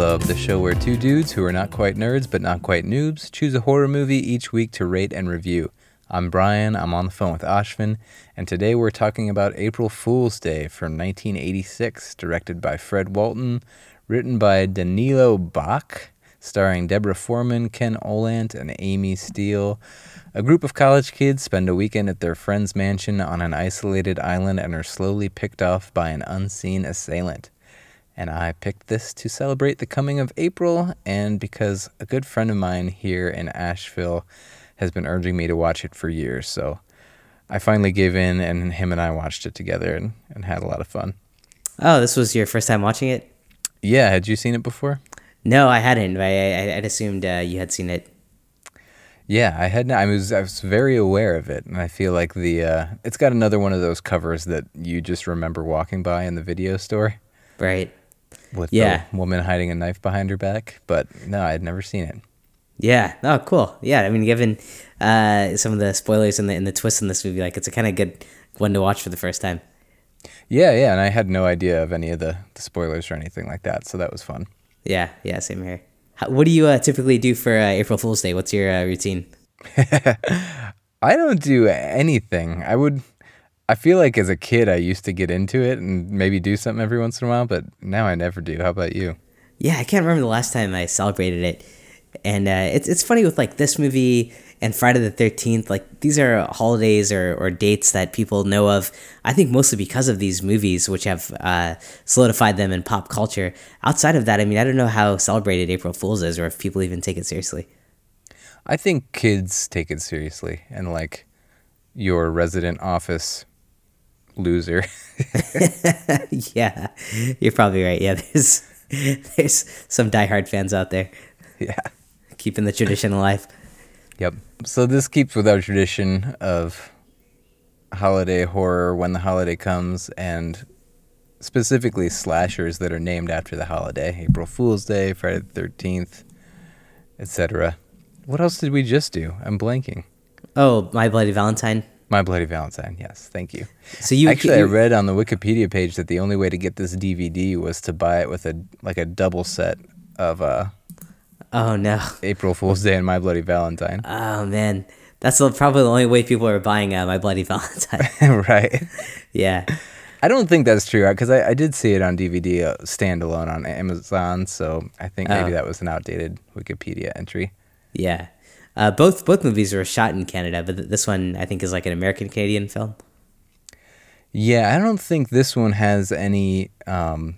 Club, the show where two dudes who are not quite nerds but not quite noobs choose a horror movie each week to rate and review. I'm Brian, I'm on the phone with Ashvin, and today we're talking about April Fool's Day from 1986, directed by Fred Walton, written by Danilo Bach, starring Deborah Foreman, Ken Olandt, and Amy Steel. A group of college kids spend a weekend at their friend's mansion on an isolated island and are slowly picked off by an unseen assailant. And I picked this to celebrate the coming of April and because a good friend of mine here in Asheville has been urging me to watch it for years. So I finally gave in and him and I watched it together and, and had a lot of fun. Oh, this was your first time watching it? Yeah, had you seen it before? No, I hadn't. I, I, I'd assumed uh, you had seen it. Yeah, I had. Not, I was. I was very aware of it, and I feel like the. Uh, it's got another one of those covers that you just remember walking by in the video store. Right. With Yeah. the woman hiding a knife behind her back, but no, I had never seen it. Yeah. Oh, cool. Yeah. I mean, given uh, some of the spoilers and the and the twists in this movie, like it's a kind of good one to watch for the first time. Yeah, yeah, and I had no idea of any of the, the spoilers or anything like that, so that was fun. Yeah. Yeah. Same here. How, what do you uh, typically do for uh, April Fool's Day? What's your uh, routine? I don't do anything. I would. I feel like as a kid, I used to get into it and maybe do something every once in a while, but now I never do. How about you? Yeah, I can't remember the last time I celebrated it. And uh, it's it's funny with like this movie and Friday the Thirteenth. Like these are holidays or, or dates that people know of. I think mostly because of these movies, which have uh, solidified them in pop culture. Outside of that, I mean, I don't know how celebrated April Fools is, or if people even take it seriously. I think kids take it seriously, and like your resident office loser. yeah, you're probably right. Yeah, there's there's some diehard fans out there yeah. keeping the tradition alive. Yep. So this keeps with our tradition of holiday horror when the holiday comes, and specifically slashers that are named after the holiday: April Fool's Day, Friday the Thirteenth, etc. What else did we just do? I'm blanking. Oh, My Bloody Valentine. My Bloody Valentine. Yes, thank you. So you Actually, I read on the Wikipedia page that the only way to get this DVD was to buy it with a like a double set of uh, Oh no. April Fool's Day and My Bloody Valentine. Oh man, that's probably the only way people are buying uh, My Bloody Valentine. right. yeah. I don't think that's true because I, I did see it on DVD uh, standalone on Amazon, so I think maybe Oh. that was an outdated Wikipedia entry. Yeah. Uh, both both movies were shot in Canada, but th- this one I think is like an American Canadian film. Yeah, I don't think this one has any. Um,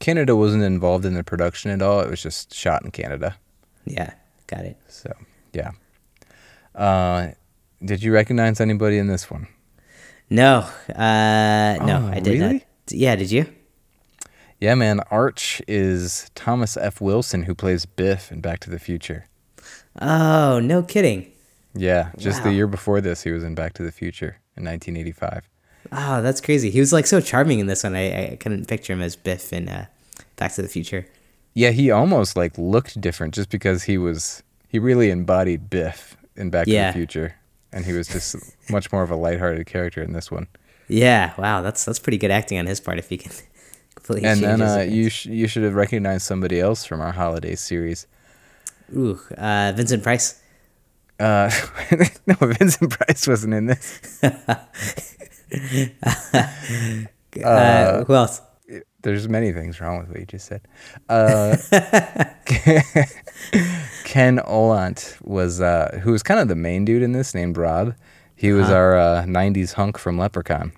Canada wasn't involved in the production at all. It was just shot in Canada. Yeah, got it. So yeah. Uh, did you recognize anybody in this one? No, uh, no, Oh, I did really? not. Yeah, did you? Yeah, man. Arch is Thomas F. Wilson, who plays Biff in Back to the Future. Oh, no kidding. Yeah, just the year before this, he was in Back to the Future in 1985. Oh, that's crazy. He was like so charming in this one. I, I couldn't picture him as Biff in uh, Back to the Future. Yeah, he almost like looked different just because he was he really embodied Biff in Back to the Future, and he was just much more of a lighthearted character in this one. Yeah, wow, that's that's pretty good acting on his part if he can completely And change then uh, you sh- you should have recognized somebody else from our holiday series. Ooh, uh, Vincent Price. Uh, no, Vincent Price wasn't in this. Uh, who else? There's many things wrong with what you just said. Uh, Ken Olandt was uh, who was kind of the main dude in this, named Rob. He was our uh, '90s hunk from Leprechaun.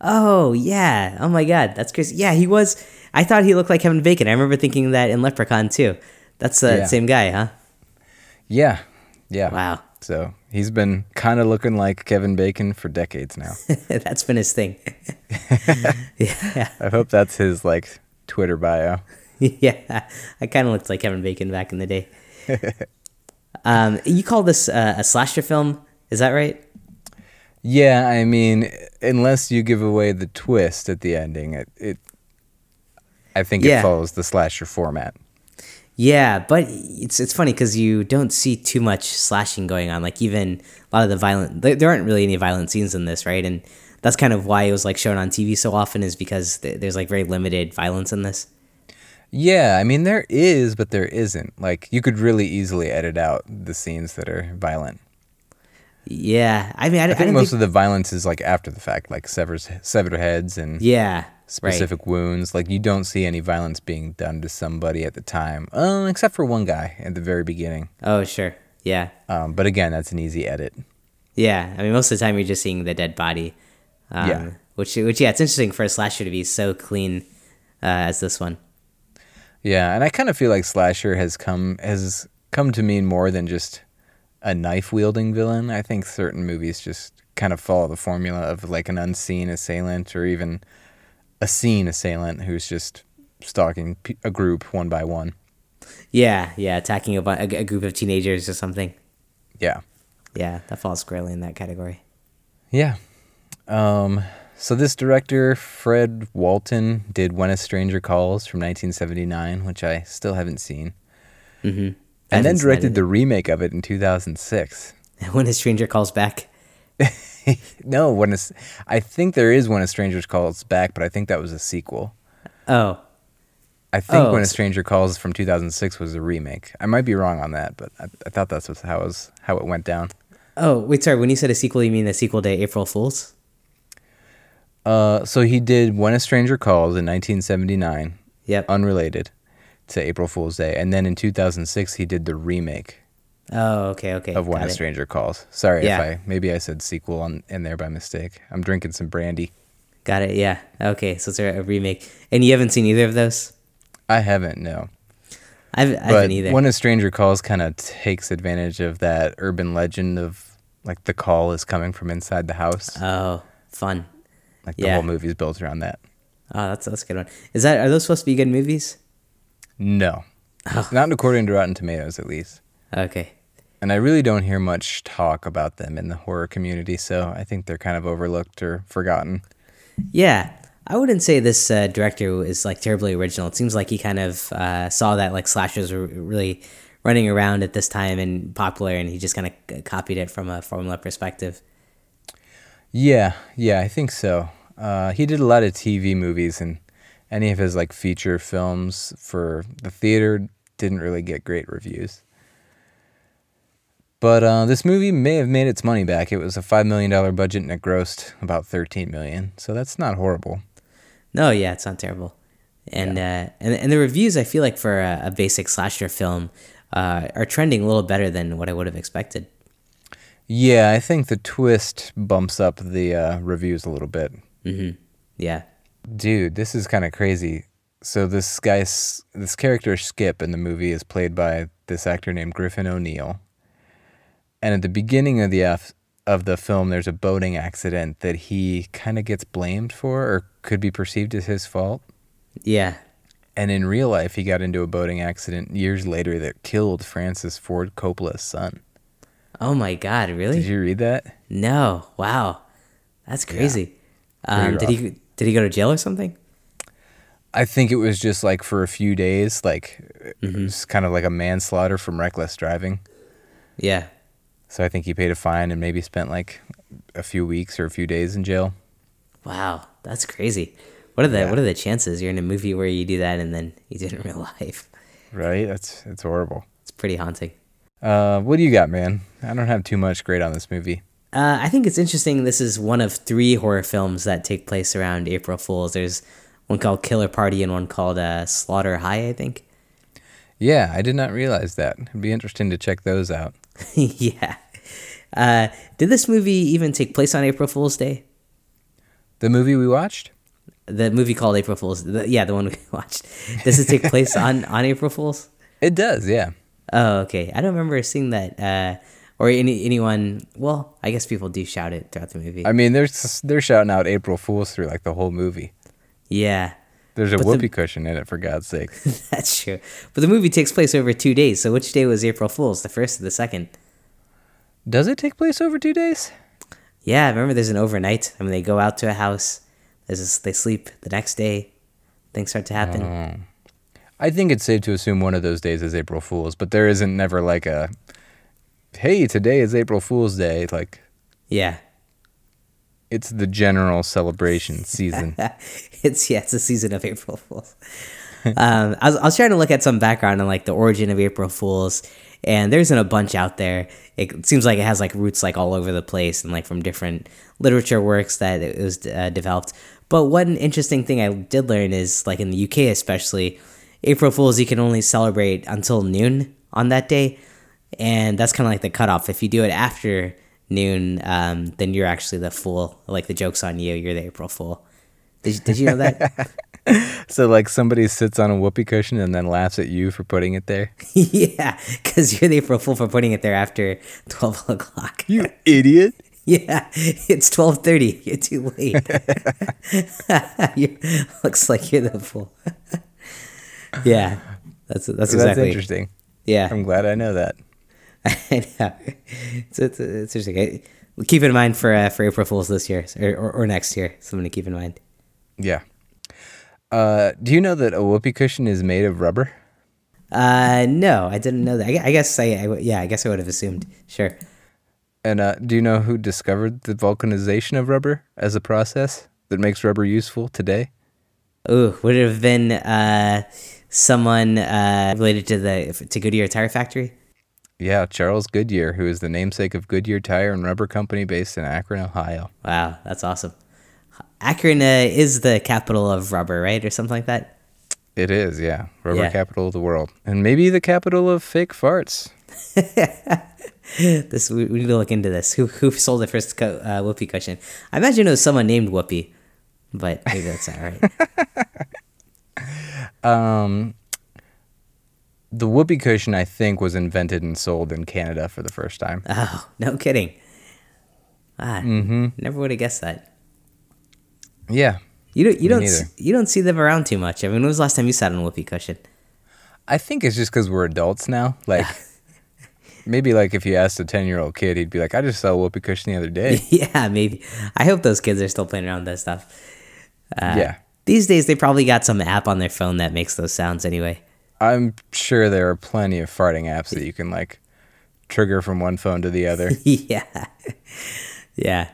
Oh yeah. Oh my god, that's crazy. Yeah, he was. I thought he looked like Kevin Bacon. I remember thinking that in Leprechaun too. That's the Yeah. same guy, huh? Yeah, yeah. Wow. So he's been kind of looking like Kevin Bacon for decades now. that's been his thing. yeah, I hope that's his like Twitter bio. yeah. I kind of looked like Kevin Bacon back in the day. um, you call this uh, a slasher film? Is that right? Yeah, I mean, unless you give away the twist at the ending, it, it I think Yeah. it follows the slasher format. Yeah, but it's it's funny because you don't see too much slashing going on. Like even a lot of the violent, there, aren't really any violent scenes in this, right? And that's kind of why it was like shown on TV so often is because th- there's like very limited violence in this. Yeah, I mean there is, but there isn't. Like you could really easily edit out the scenes that are violent. Yeah, I mean, I, I I think didn't most think, of the violence is like after the fact, like severs severed heads and yeah, right. specific wounds. Like you don't see any violence being done to somebody at the time, um, except for one guy at the very beginning. Oh, sure. Yeah, Um, but again, that's an easy edit. yeah. I mean, most of the time you're just seeing the dead body. Um, Yeah. Which, which, yeah, it's interesting for a slasher to be so clean uh, as this one. Yeah, and I kind of feel like slasher has come has come to mean more than just a knife wielding villain. I think certain movies just kind of follow the formula of like an unseen assailant or even a seen assailant who's just stalking a group one by one. Yeah, yeah, attacking a, a, a group of teenagers or something. Yeah. Yeah, that falls squarely in that category. Yeah. Um, so this director, Fred Walton, did When a Stranger Calls from 1979, which I still haven't seen. Mm-hmm. And then directed the remake of it in 2006. when a stranger calls back. no, when a, I think there is When a Stranger Calls Back, but I think that was a sequel. Oh, I think Oh, When a Stranger Calls from 2006 was a remake. I might be wrong on that, but I, I thought that's how it was how it went down. oh, wait, sorry. When you said a sequel, you mean the sequel to April Fools? Uh, so he did When a Stranger Calls in 1979, Yep. unrelated to April Fool's Day, and then in 2006 he did the remake oh, okay, okay. of When a. Stranger Calls. Sorry Yeah. if I maybe I said sequel on in there by mistake. I'm drinking some brandy. Got it. Yeah. Okay, so it's a, remake, and you haven't seen either of those. I haven't no. I've, I but haven't either. When a Stranger Calls kind of takes advantage of that urban legend of like the call is coming from inside the house. oh, fun. like the yeah. whole movie's built around that. Oh, that's that's a good one. Is that are those supposed to be good movies? No. Oh. Not according to Rotten Tomatoes at least. Okay. And I really don't hear much talk about them in the horror community, so I think they're kind of overlooked or forgotten. Yeah, I wouldn't say this uh, director is like terribly original. It seems like he kind of uh, saw that like slashers were really running around at this time and popular, and he just kind of copied it from a formula perspective. Yeah, yeah, I think so. Uh, he did a lot of TV movies, and any of his like feature films for the theater didn't really get great reviews. But uh, this movie may have made its money back. It was a five million dollar budget, and it grossed about thirteen million. So that's not horrible. No, yeah, it's not terrible. And uh, and and the reviews I feel like for a, a basic slasher film uh, are trending a little better than what I would have expected. Yeah, I think the twist bumps up the uh, reviews a little bit. Mm-hmm. Yeah. Dude, this is kind of crazy. So this guy's this character Skip in the movie is played by this actor named Griffin O'Neal. And at the beginning of the F- of the film, there's a boating accident that he kind of gets blamed for, or could be perceived as his fault. Yeah. And in real life, he got into a boating accident years later that killed Francis Ford Coppola's son. Oh my God! Really? Did you read that? No. Wow. That's crazy. Pretty Um, did he did he go to jail or something? I think it was just like for a few days, like it was kind of like a manslaughter from reckless driving. Yeah. So I think he paid a fine and maybe spent like a few weeks or a few days in jail. Wow, that's crazy. What are the Yeah. what are the chances you're in a movie where you do that and then you do it in real life? Right? That's it's horrible. It's pretty haunting. Uh, what do you got, man? I don't have too much great on this movie. Uh, I think it's interesting. This is one of three horror films that take place around April Fools. There's one called Killer Party and one called uh, Slaughter High, I think. Yeah, I did not realize that. It'd be interesting to check those out. yeah. Uh, did this movie even take place on April Fool's Day? The movie we watched? The movie called April Fool's. The, yeah, the one we watched. Does it take place on on April Fool's? It does, yeah. Oh, okay. I don't remember seeing that. Uh, or any anyone. Well, I guess people do shout it throughout the movie. I mean, they're they're shouting out April Fools through like the whole movie. yeah, There's a But the- whoopee cushion in it, for God's sake. that's true. But the movie takes place over two days. So which day was April Fool's? The first or the second? Does it take place over two days? Yeah, remember there's an overnight. I mean, they go out to a house. There's this, they sleep. The next day, things start to happen. Oh. I think it's safe to assume one of those days is April Fools, but there isn't never like a, hey, today is April Fool's Day. Like, Yeah, it's the general celebration season. it's yeah, it's a season of April Fools. um, I was, I was trying to look at some background on like the origin of April Fools, and there isn't a bunch out there. It seems like it has like roots like all over the place and like from different literature works that it was uh, developed. But one interesting thing I did learn is like in the UK especially, April Fools you can only celebrate until noon on that day, and that's kind of like the cutoff. If you do it after noon, um, then you're actually the fool. Like the joke's on you. You're the April Fool. Did you, did you know that? So like somebody sits on a whoopee cushion and then laughs at you for putting it there. yeah, because you're the April Fool for putting it there after twelve o'clock. You idiot. Yeah, it's twelve thirty. You're too late. you looks like you're the fool. yeah, that's that's That's exactly. interesting. Yeah, I'm glad I know that. It's, it's, it's interesting. I, keep in mind for uh, for April Fools this year or, or, or next year. Something to keep in mind. Yeah. Uh, do you know that a whoopee cushion is made of rubber? Uh, no, I didn't know that. I, I guess I, I yeah, I guess I would have assumed. Sure. And uh, do you know who discovered the vulcanization of rubber as a process that makes rubber useful today? Ooh, would it have been uh someone uh related to the to Goodyear Tire Factory? Yeah, Charles Goodyear, who is the namesake of Goodyear Tire and Rubber Company based in Akron, Ohio. Wow, that's awesome. Akron uh, is the capital of rubber, right, or something like that. It is, yeah. Rubber Yeah. capital of the world. And maybe the capital of fake farts. This we, we need to look into this. Who who sold the first co- uh, whoopee cushion? I imagine it was someone named Whoopi, but maybe that's not right. Um, the whoopee cushion, I think, was invented and sold in Canada for the first time. Oh, no kidding. Ah, Mm-hmm. never would have guessed that. Yeah. You don't you don't neither. you don't see them around too much. I mean, when was the last time you sat on a whoopee cushion? I think it's just because we're adults now. Like, maybe like if you asked a 10 year old kid, he'd be like, I just saw a whoopee cushion the other day. yeah, maybe. I hope those kids are still playing around with that stuff. Uh, yeah. These days, they probably got some app on their phone that makes those sounds anyway. I'm sure there are plenty of farting apps that you can like trigger from one phone to the other. yeah. yeah.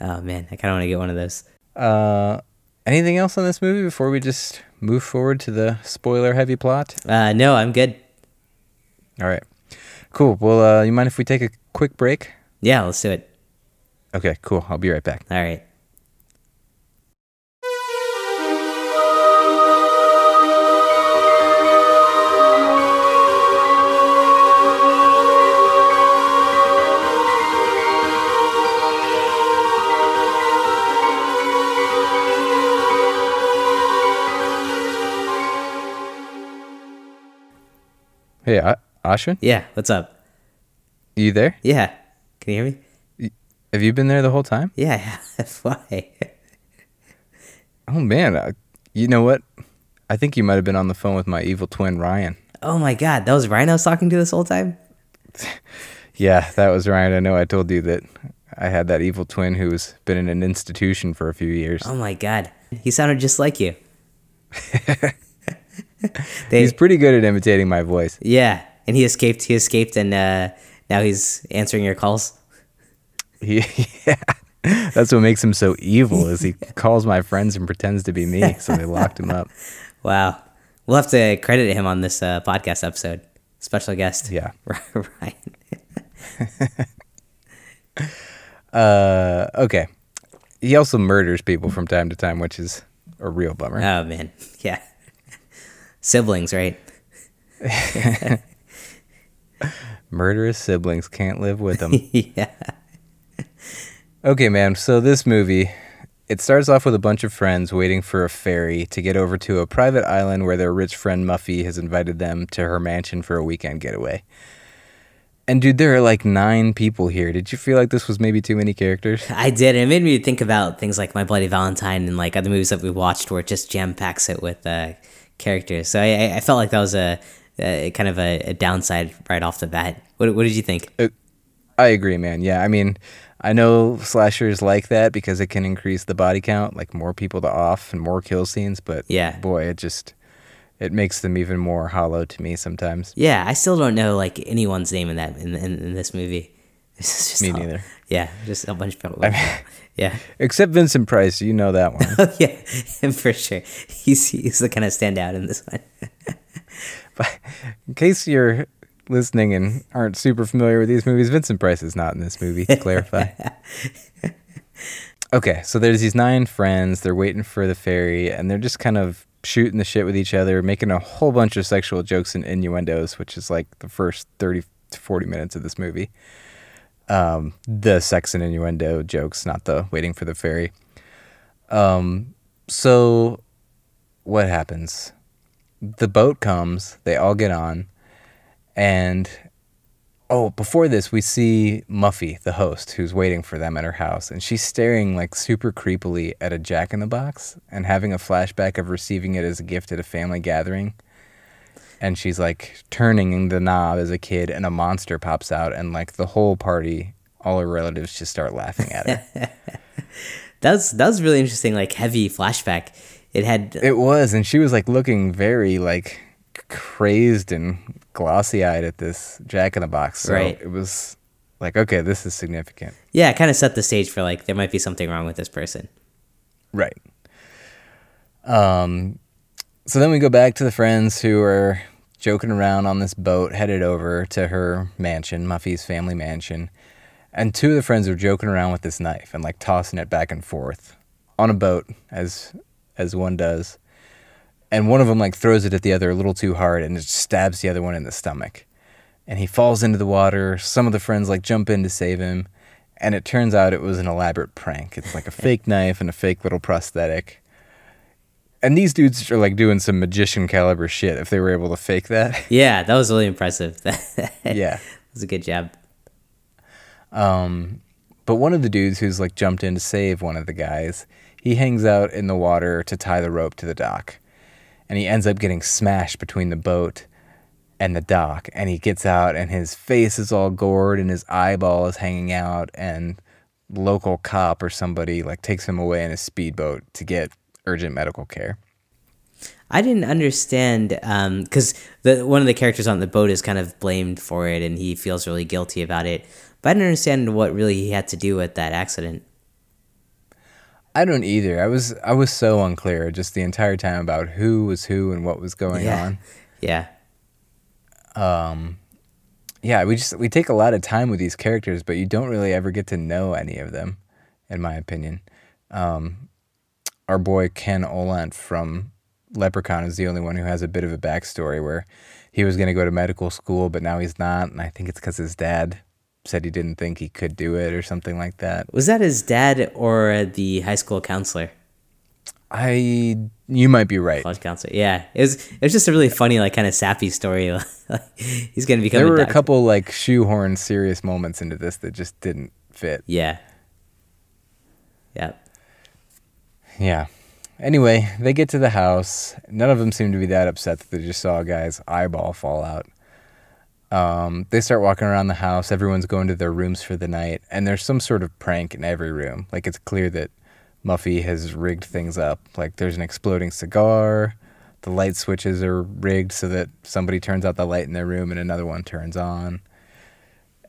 Oh, man. I kind of want to get one of those. Uh, anything else on this movie before we just move forward to the spoiler heavy plot? Uh, no, I'm good. All right. Cool. Well, uh, you mind if we take a quick break? Yeah, let's do it. Okay, cool. I'll be right back. All right. Hey, A- Ashwin, Yeah, what's up? you there? Yeah. Can you hear me? Have you been there the whole time? Yeah, yeah. Why? Oh man, uh, you know what? I think you might have been on the phone with my evil twin Ryan. oh my god, that was Ryan I was talking to this whole time? Yeah, that was Ryan. I know I told you that I had that evil twin who's been in an institution for a few years. Oh my god. He sounded just like you. they, He's pretty good at imitating my voice. yeah, and he escaped. He escaped, and uh, now he's answering your calls. He, yeah, that's what makes him so evil. Is he calls my friends and pretends to be me, so they locked him up. Wow, we'll have to credit him on this uh, podcast episode. Special guest. Yeah. Ryan. Uh, okay. He also murders people from time to time, which is a real bummer. Oh man, yeah. Siblings, right? Murderous siblings can't live with them. yeah. Okay, man. So this movie, it starts off with a bunch of friends waiting for a ferry to get over to a private island where their rich friend Muffy has invited them to her mansion for a weekend getaway. And dude, there are like nine people here. Did you feel like this was maybe too many characters? I did. It made me think about things like My Bloody Valentine and like other movies that we watched where it just jam packs it with uh, characters. So I, I- felt like that was a, a kind of a, a downside right off the bat. What, what did you think? Uh, I agree, man. Yeah, I mean, I know slashers like that because it can increase the body count, like more people to off and more kill scenes. But Yeah. boy, it just it makes them even more hollow to me sometimes. Yeah, I still don't know like anyone's name in that in, in, in this movie. It's just Me all- neither. Yeah, just a bunch of people. yeah. Except Vincent Price, you know that one. Yeah, for sure. He's he's the kind of standout in this one. But in case you're listening and aren't super familiar with these movies, Vincent Price is not in this movie, to clarify. okay, so there's these nine friends. They're waiting for the ferry, and they're just kind of shooting the shit with each other, making a whole bunch of sexual jokes and innuendos, which is like the first 30 to 40 minutes of this movie. Um, the sex and innuendo jokes, not the waiting for the ferry. Um, so what happens? the boat comes, they all get on, and oh, before this, we see Muffy, the host, who's waiting for them at her house, and she's staring like super creepily at a jack in the box and having a flashback of receiving it as a gift at a family gathering. And she's like turning the knob as a kid, and a monster pops out, and like the whole party, all her relatives just start laughing at her. That was that was really interesting. Like heavy flashback. It had It was, and she was like looking very like crazed and glossy eyed at this Jack in the Box. So Right. it was like, okay, this is significant. yeah, it kind of set the stage for like there might be something wrong with this person. Right. Um so then we go back to the friends who are joking around on this boat headed over to her mansion, Muffy's family mansion. And two of the friends are joking around with this knife and like tossing it back and forth on a boat as as one does. And one of them like throws it at the other a little too hard and it stabs the other one in the stomach. And he falls into the water. Some of the friends like jump in to save him. And it turns out it was an elaborate prank. It's like a fake knife and a fake little prosthetic. And these dudes are like doing some magician caliber shit if they were able to fake that. Yeah, that was really impressive. yeah. was a good job. Um, but one of the dudes who's like jumped in to save one of the guys, he hangs out in the water to tie the rope to the dock. And he ends up getting smashed between the boat and the dock. And he gets out and his face is all gored and his eyeball is hanging out. And local cop or somebody like takes him away in a speedboat to get urgent medical care. I didn't understand because the one of the characters on the boat is kind of blamed for it, and he feels really guilty about it. But I didn't understand what really he had to do with that accident. I don't either. I was I was so unclear just the entire time about who was who and what was going Yeah. on. Yeah, yeah, we just we take a lot of time with these characters, but you don't really ever get to know any of them, in my opinion. Um, our boy Ken Olandt from Leprechaun is the only one who has a bit of a backstory where he was going to go to medical school, but now he's not, and I think it's because his dad said he didn't think he could do it or something like that. was that his dad or the high school counselor, I you might be right. college counselor? Yeah, it was. It was just a really funny, like, kind of sappy story. he's gonna become. There were a doctor. couple like shoehorn serious moments into this that just didn't fit. Yeah. Yeah. Yeah. Anyway, they get to the house. None of them seem to be that upset that they just saw a guy's eyeball fall out. Um, they start walking around the house. Everyone's going to their rooms for the night, and there's some sort of prank in every room. Like it's clear that Muffy has rigged things up. Like there's an exploding cigar. The light switches are rigged so that somebody turns out the light in their room and another one turns on.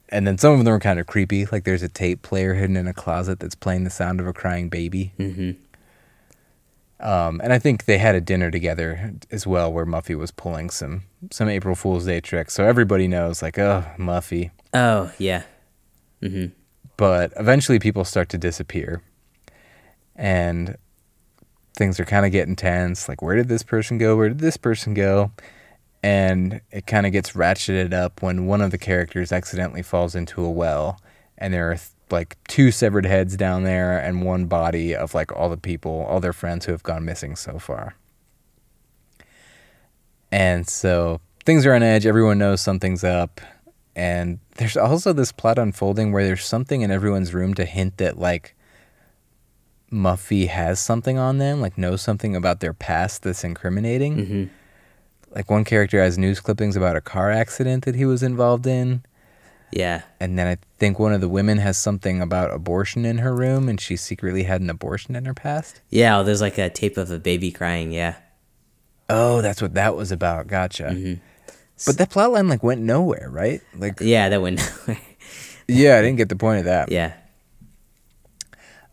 And then some of them are kind of creepy. Like there's a tape player hidden in a closet that's playing the sound of a crying baby. Mm-hmm. Um, and I think they had a dinner together as well, where Muffy was pulling some some April Fool's Day tricks. So everybody knows, like, oh, Muffy. Oh yeah. Mm-hmm. But eventually, people start to disappear, and things are kind of getting tense. Like, where did this person go? Where did this person go? And it kind of gets ratcheted up when one of the characters accidentally falls into a well, and there are th- like two severed heads down there and one body of like all the people, all their friends who have gone missing so far. And so things are on edge. Everyone knows something's up. And there's also this plot unfolding where there's something in everyone's room to hint that, like, Muffy has something on them, like, knows something about their past that's incriminating. Mm-hmm. Like, one character has news clippings about a car accident that he was involved in. Yeah. And then I think one of the women has something about abortion in her room, and she secretly had an abortion in her past. Yeah. well, there's like a tape of a baby crying. Yeah. Oh, that's what that was about. Gotcha. Mm-hmm. But that plot line like went nowhere, right? Like Yeah. That went. Nowhere. yeah, I didn't get the point of that. Yeah.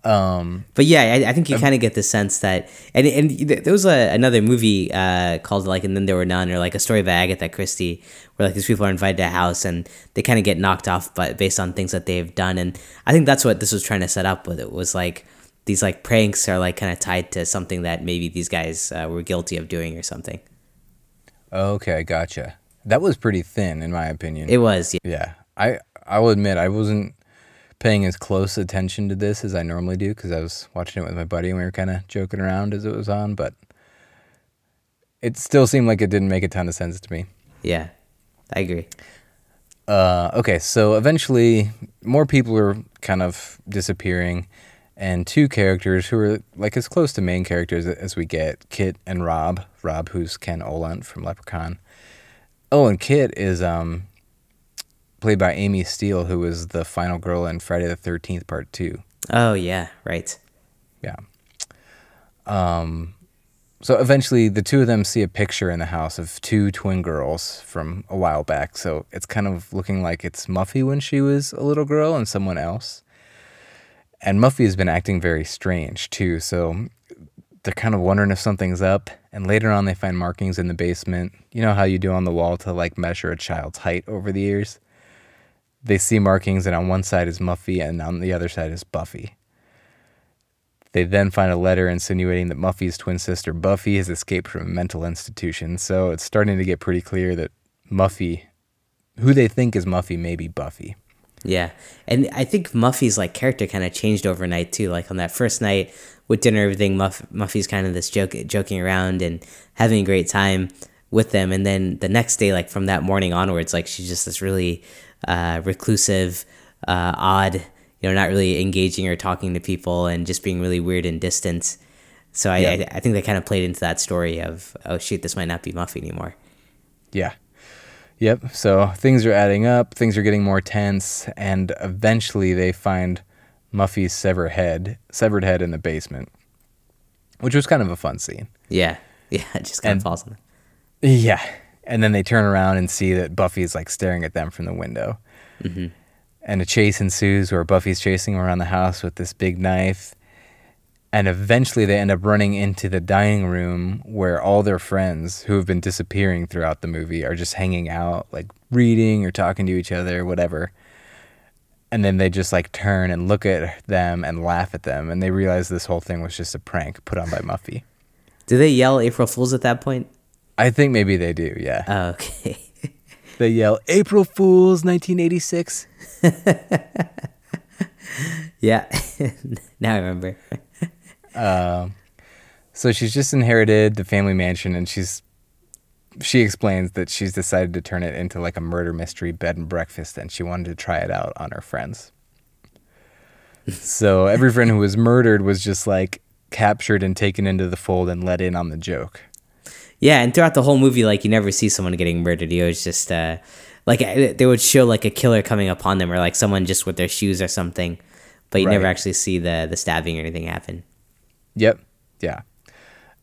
Um, But yeah, I, I think you kind of get the sense that, and and there was a, another movie uh, called like, and then there were none, or like a story by Agatha Christie, where like these people are invited to a house and they kind of get knocked off, but based on things that they've done, and I think that's what this was trying to set up with it was like these like pranks are like kind of tied to something that maybe these guys uh, were guilty of doing or something. okay, gotcha. That was pretty thin, in my opinion. It was, yeah. yeah, I I will admit I wasn't paying as close attention to this as I normally do because I was watching it with my buddy and we were kind of joking around as it was on, but it still seemed like it didn't make a ton of sense to me. yeah, I agree. Uh, okay, so eventually more people are kind of disappearing, and two characters who are like as close to main characters as we get Kit and Rob. Rob, who's Ken Olandt from Leprechaun. Oh, and Kit is um, played by Amy Steel, who was the final girl in Friday the 13th, Part 2. Oh yeah, right. Yeah. Um, so eventually, the two of them see a picture in the house of two twin girls from a while back. So it's kind of looking like it's Muffy when she was a little girl and someone else. And Muffy has been acting very strange too. So they're kind of wondering if something's up. And later on, they find markings in the basement. You know how you do on the wall to like measure a child's height over the years? They see markings, and on one side is Muffy, and on the other side is Buffy. They then find a letter insinuating that Muffy's twin sister Buffy has escaped from a mental institution. So it's starting to get pretty clear that Muffy, who they think is Muffy, may be Buffy. Yeah, and I think Muffy's like character kind of changed overnight too. Like on that first night with dinner, everything Muff Muffy's kind of this joke, joking around and having a great time with them, and then the next day, like from that morning onwards, like she's just this really uh, reclusive, uh, odd, you know, not really engaging or talking to people, and just being really weird and distant. So I, Yeah. I, I think that kind of played into that story of oh shoot, this might not be Muffy anymore. Yeah. Yep. So things are adding up, things are getting more tense, and eventually they find Muffy's severed head, severed head in the basement, which was kind of a fun scene. Yeah, yeah, it just kind And- of falls on. Yeah. And then they turn around and see that Buffy's like staring at them from the window. Mm-hmm. And a chase ensues where Buffy's chasing around the house with this big knife. And eventually they end up running into the dining room where all their friends who have been disappearing throughout the movie are just hanging out, like reading or talking to each other, whatever. And then they just like turn and look at them and laugh at them. And they realize this whole thing was just a prank put on by Muffy. Do they yell April Fools at that point? I think maybe they do, yeah. Okay. They yell, April Fools 1986. yeah. now I remember. Um, so she's just inherited the family mansion and she's she explains that she's decided to turn it into like a murder mystery bed and breakfast and she wanted to try it out on her friends. so every friend who was murdered was just like captured and taken into the fold and let in on the joke. Yeah, and throughout the whole movie, like you never see someone getting murdered. You always just uh, like uh, they would show like a killer coming upon them, or like someone just with their shoes or something, but you never actually see the the stabbing or anything happen. Yep. Yeah.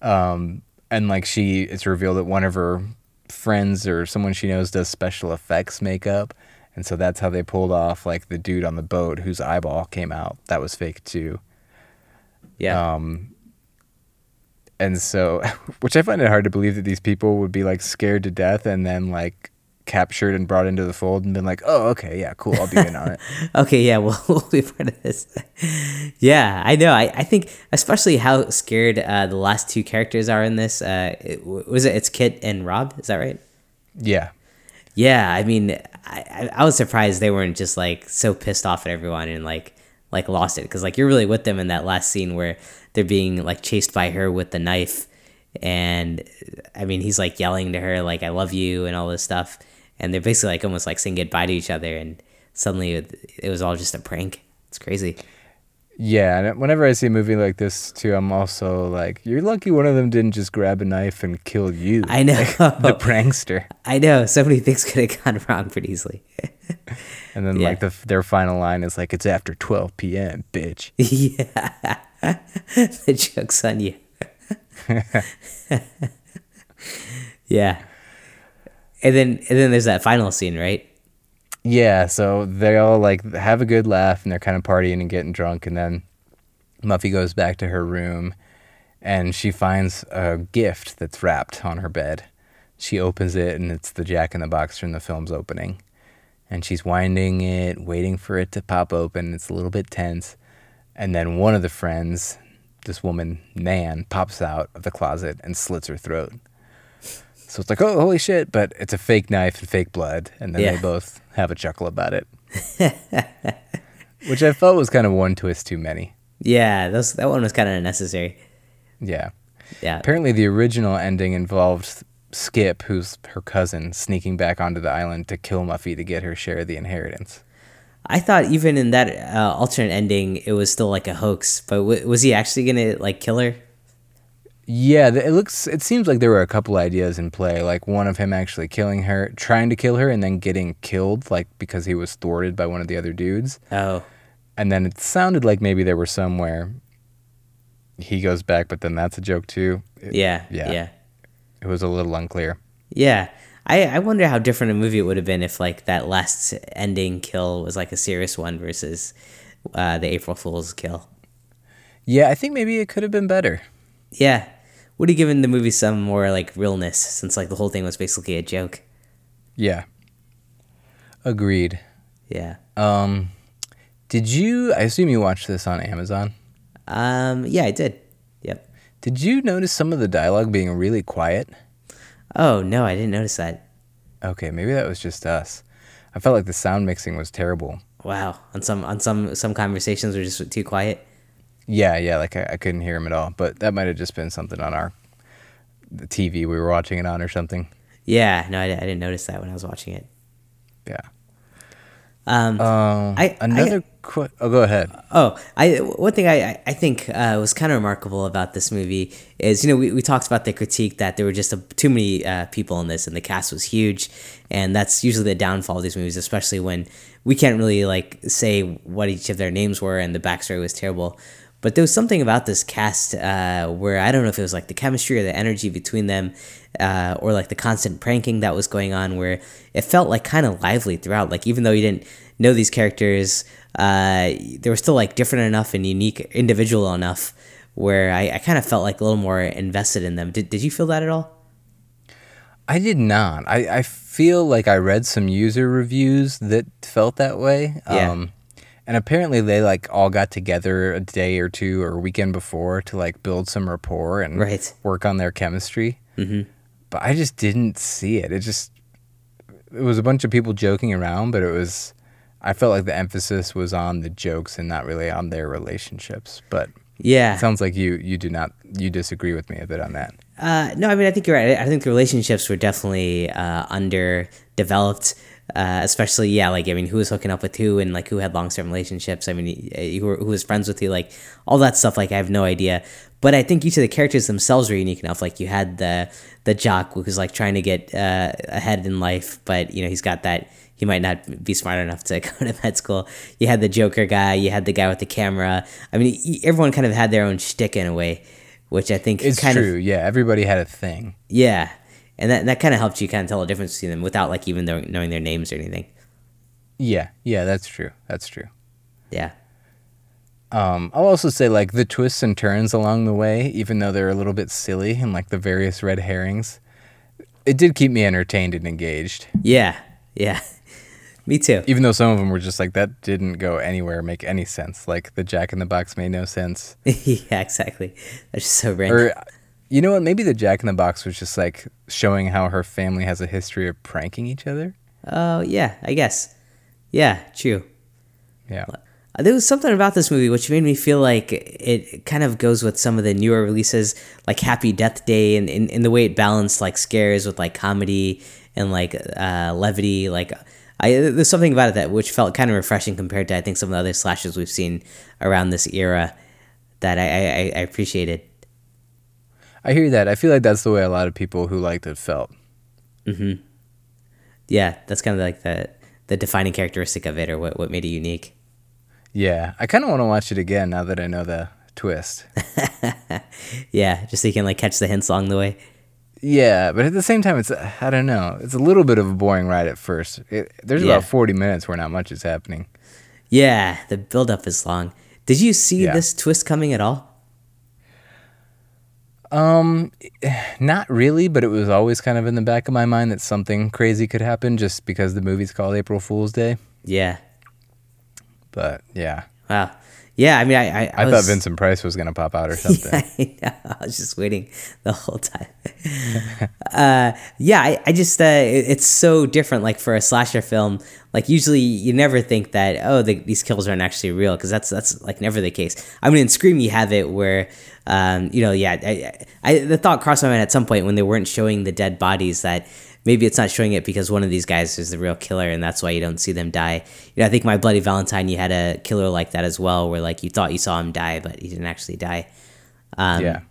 Um, and like she, it's revealed that one of her friends or someone she knows does special effects makeup. And so that's how they pulled off like the dude on the boat whose eyeball came out. That was fake too. Yeah, Um, and so, which I find it hard to believe that these people would be like scared to death and then like captured and brought into the fold and been like, oh, okay, yeah, cool, I'll be in on it. okay, yeah, we'll, we'll be part of this. yeah, I know. I, I think especially how scared uh, the last two characters are in this. Uh, it, was it? It's Kit and Rob. Is that right? Yeah. Yeah, I mean, I, I, I was surprised they weren't just like so pissed off at everyone and like like lost it because like you're really with them in that last scene where they're being like chased by her with the knife, and I mean he's like yelling to her like I love you and all this stuff, and they're basically like almost like saying goodbye to each other, and suddenly it, it was all just a prank. It's crazy. Yeah, and whenever I see a movie like this too, I'm also like, you're lucky one of them didn't just grab a knife and kill you. I know. the prankster. I know so many things could have gone wrong pretty easily. And then Yeah. like the their final line is like, it's after 12 p.m., bitch. yeah, the joke's on you. yeah, and then and then there's that final scene, right? Yeah, so they all like have a good laugh and they're kind of partying and getting drunk, and then Muffy goes back to her room, and she finds a gift that's wrapped on her bed. She opens it, and it's the Jack in the Box from the film's opening, and she's winding it, waiting for it to pop open. It's a little bit tense, and then one of the friends, this woman Nan, pops out of the closet and slits her throat. So it's like, oh, holy shit! But it's a fake knife and fake blood, and then Yeah. they both have a chuckle about it, which I felt was kind of one twist too many. Yeah, those, that one was kind of unnecessary. Yeah. Yeah. Apparently, the original ending involved Skip, who's her cousin, sneaking back onto the island to kill Muffy to get her share of the inheritance. I thought even in that uh, alternate ending, it was still like a hoax. But w- was he actually gonna like kill her? Yeah, it looks. It seems like there were a couple ideas in play, like one of him actually killing her, trying to kill her, and then getting killed, like because he was thwarted by one of the other dudes. Oh, And then it sounded like maybe there were somewhere he goes back, but then that's a joke too. It, yeah, Yeah. yeah, it was a little unclear. yeah. I I wonder how different a movie it would have been if like that last ending kill was like a serious one versus uh, the April Fool's kill. Yeah, I think maybe it could have been better. Yeah, would have given the movie some more like realness since like the whole thing was basically a joke. Yeah. Agreed. Yeah. Um, did you? I assume you watched this on Amazon. Um. Yeah, I did. Yep. Did you notice some of the dialogue being really quiet? Oh no, I didn't notice that. Okay, maybe that was just us. I felt like the sound mixing was terrible. Wow. On some on some some conversations were just too quiet. Yeah, yeah, like I, I couldn't hear him at all. But that might have just been something on our the TV we were watching it on or something. Yeah. No, I, I didn't notice that when I was watching it. Yeah. Um. Um, I- another. qu- oh, go ahead. Oh, I one thing I I- I think uh, was kind of remarkable about this movie is you know we, we talked about the critique that there were just a, too many uh, people in this and the cast was huge, and that's usually the downfall of these movies, especially when we can't really like say what each of their names were and the backstory was terrible. But there was something about this cast uh, where I don't know if it was like the chemistry or the energy between them, uh, or like the constant pranking that was going on, where it felt like kind of lively throughout. Like even though you didn't know these characters, uh, they were still like different enough and unique, individual enough, where I, I kind of felt like a little more invested in them. Did Did you feel that at all? I did not. I, I feel like I read some user reviews that felt that way. Yeah. Um, and apparently they like all got together a day or two or a weekend before to like build some rapport and Right. work on their chemistry. Mm-hmm. But I just didn't see it. It just it was a bunch of people joking around, but it was I felt like the emphasis was on the jokes and not really on their relationships. But Yeah. it sounds like you you do not you disagree with me a bit on that. Uh, no, I mean I think you're right. I think the relationships were definitely uh, underdeveloped, uh, especially yeah, like I mean, who was hooking up with who and like who had long term relationships. I mean, who, who was friends with you, like all that stuff. Like I have no idea. But I think each of the characters themselves were unique enough. Like you had the the jock who's like trying to get uh, ahead in life, but you know he's got that. He might not be smart enough to go to med school. You had the Joker guy. You had the guy with the camera. I mean, everyone kind of had their own shtick in a way, which I think It's kind of true. yeah, everybody had a thing. yeah, and that that kind of helps you kind of tell the difference between them without like even knowing, knowing their names or anything. Yeah, yeah, that's true. That's true. Yeah, Um, I'll also say like the twists and turns along the way, even though they're a little bit silly and like the various red herrings, it did keep me entertained and engaged. yeah, yeah. Me too. Even though some of them were just like that didn't go anywhere, make any sense. Like the Jack in the Box made no sense. yeah, exactly. That's just so random. Or you know what? Maybe the Jack in the Box was just like showing how her family has a history of pranking each other. Oh yeah, I guess. Yeah, true. Yeah. Uh, There was something about this movie which made me feel like it kind of goes with some of the newer releases, like Happy Death Day, and in, in the way it balanced like scares with like comedy and like uh, levity. Like, I there's something about it that which felt kind of refreshing compared to I think some of the other slashes we've seen around this era that I I, I appreciated. I hear that. I feel like that's the way a lot of people who liked it felt. Mm-hmm. Yeah, that's kind of like the the defining characteristic of it, or what what made it unique. Yeah. I kind of want to watch it again now that I know the twist. Yeah, just so you can like catch the hints along the way. Yeah, but at the same time, it's I don't know. It's a little bit of a boring ride at first. It, there's Yeah. about 40 minutes where not much is happening. Yeah, the buildup is long. Did you see Yeah. this twist coming at all? Um, not really, but it was always kind of in the back of my mind that something crazy could happen just because the movie's called April Fool's Day. Yeah. But yeah, Wow. Yeah, I mean, I I, I, thought was- Vincent Price was gonna pop out or something. I know. I was just waiting the whole time. uh, yeah, I, I just uh, it- it's so different. Like for a slasher film, like usually you never think that oh the, these kills aren't actually real because that's that's like never the case. I mean, in Scream you have it where um, you know yeah I, I the thought crossed my mind at some point when they weren't showing the dead bodies that maybe it's not showing it because one of these guys is the real killer and that's why you don't see them die. You know, I think my Bloody Valentine you had a killer like that as well where like you thought you saw him die but he didn't actually die. Um, yeah,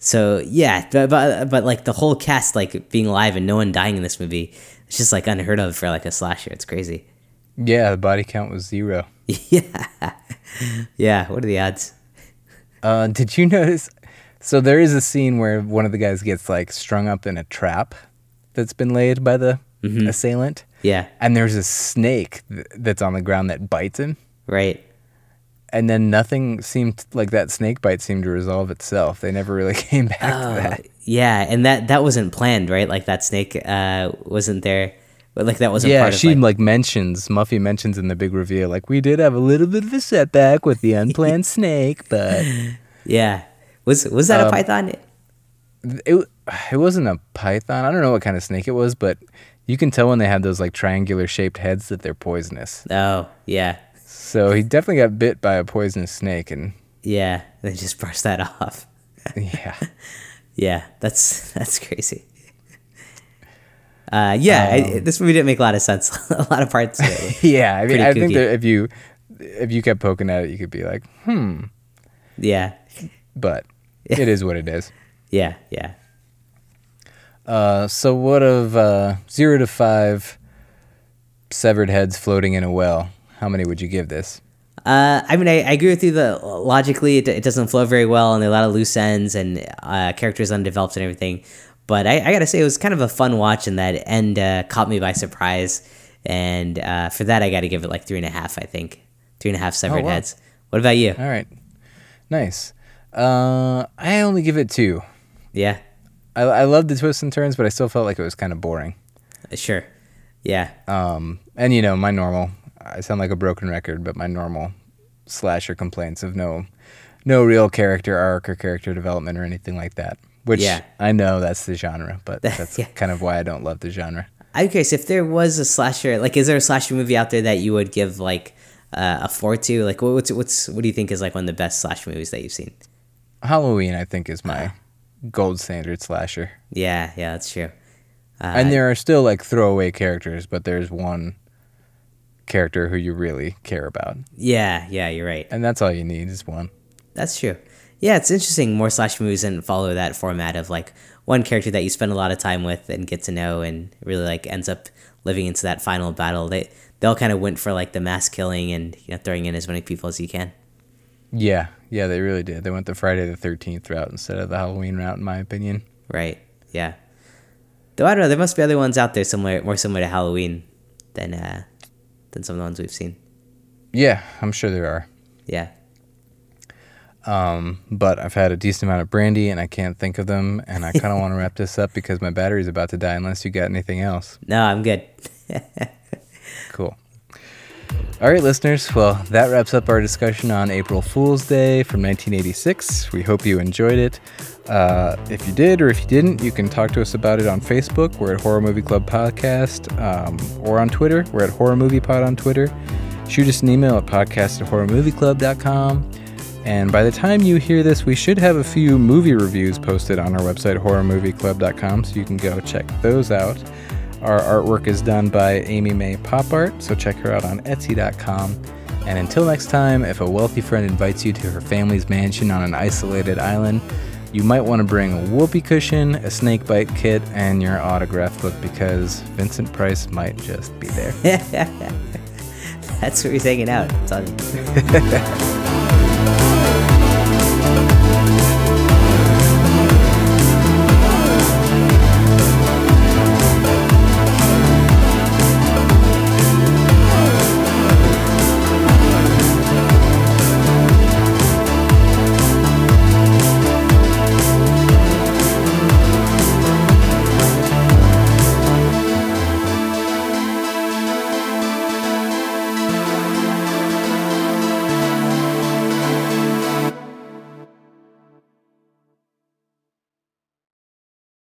so yeah, but, but but like the whole cast like being alive and no one dying in this movie, it's just like unheard of for like a slasher. It's crazy. yeah. The body count was zero. yeah, yeah. What are the odds? Uh, did you notice? So there is a scene where one of the guys gets like strung up in a trap that's been laid by the assailant, Yeah, and there's a snake th- that's on the ground that bites him. right. and then nothing seemed like that snake bite seemed to resolve itself. They never really came back to Oh, that. yeah, and that that wasn't planned, right? Like that snake uh, wasn't there. But like that wasn't Yeah, part of she like, like mentions Muffy mentions in the big reveal like we did have a little bit of a setback with the unplanned snake, but yeah. Was was that a Um, python? it it wasn't a python. I don't know what kind of snake it was, but you can tell when they have those like triangular shaped heads that they're poisonous. Oh yeah, So he definitely got bit by a poisonous snake, and yeah. They just brushed that off. yeah, Yeah, that's that's crazy. Uh, yeah, I, Um, this movie didn't make a lot of sense. a lot of parts. Of yeah. I mean, Pretty I think that if you if you kept poking at it, you could be like, hmm. Yeah, But it is what it is. yeah, yeah. Uh, so what of uh, zero to five severed heads floating in a well? How many would you give this? Uh, I mean, I, I agree with you that logically it, it doesn't flow very well, and there are a lot of loose ends, and uh, characters undeveloped and everything. But I, I gotta say, it was kind of a fun watch, and that end uh, caught me by surprise. And uh, for that, I gotta give it like three and a half. I think three and a half severed wow. heads. What about you? All right, nice. Uh, I only give it two. Yeah, I, I love the twists and turns, but I still felt like it was kind of boring. Uh, sure. Yeah, Um, and you know, my normal. I sound like a broken record, but my normal slasher complaints of no, no real character arc or character development or anything like that. Which Yeah. I know that's the genre, but that's Yeah. kind of why I don't love the genre. I'm curious if there was a slasher. Like, is there a slasher movie out there that you would give like uh, a four to? Like, what- what's what's what do you think is like one of the best slasher movies that you've seen? Halloween, I think, is my gold standard slasher. Yeah, yeah, that's true. Uh, and there are still like throwaway characters, but there's one character who you really care about, yeah, yeah, you're right. and that's all you need is one. That's true. Yeah, it's interesting. More slash movies and follow that format of like one character that you spend a lot of time with and get to know, and really like ends up living into that final battle. They they all kind of went for like the mass killing and you know throwing in as many people as you can. Yeah, yeah, they really did. They went the Friday the Thirteenth route instead of the Halloween route, in my opinion. Right. Yeah. Though I don't know, there must be other ones out there similar, more similar to Halloween than uh, than some of the ones we've seen. Yeah, I'm sure there are. Yeah. Um, but I've had a decent amount of brandy, and I can't think of them, and I kind of want to wrap this up because my battery's about to die. Unless you got anything else. No, I'm good. Cool. All right, listeners. Well, that wraps up our discussion on April Fool's Day from 1986. We hope you enjoyed it. Uh, if you did or if you didn't, you can talk to us about it on Facebook. We're at Horror Movie Club Podcast, um, or on Twitter. We're at Horror Movie Pod on Twitter. Shoot us an email at podcast at horrormovieclub.com. And by the time you hear this, we should have a few movie reviews posted on our website, horrormovieclub.com, so you can go check those out. Our artwork is done by Amy May Pop Art, so check her out on Etsy.com. And until next time, if a wealthy friend invites you to her family's mansion on an isolated island, you might want to bring a whoopee cushion, a snake bite kit, and your autograph book because Vincent Price might just be there. That's where he's hanging out. It's on.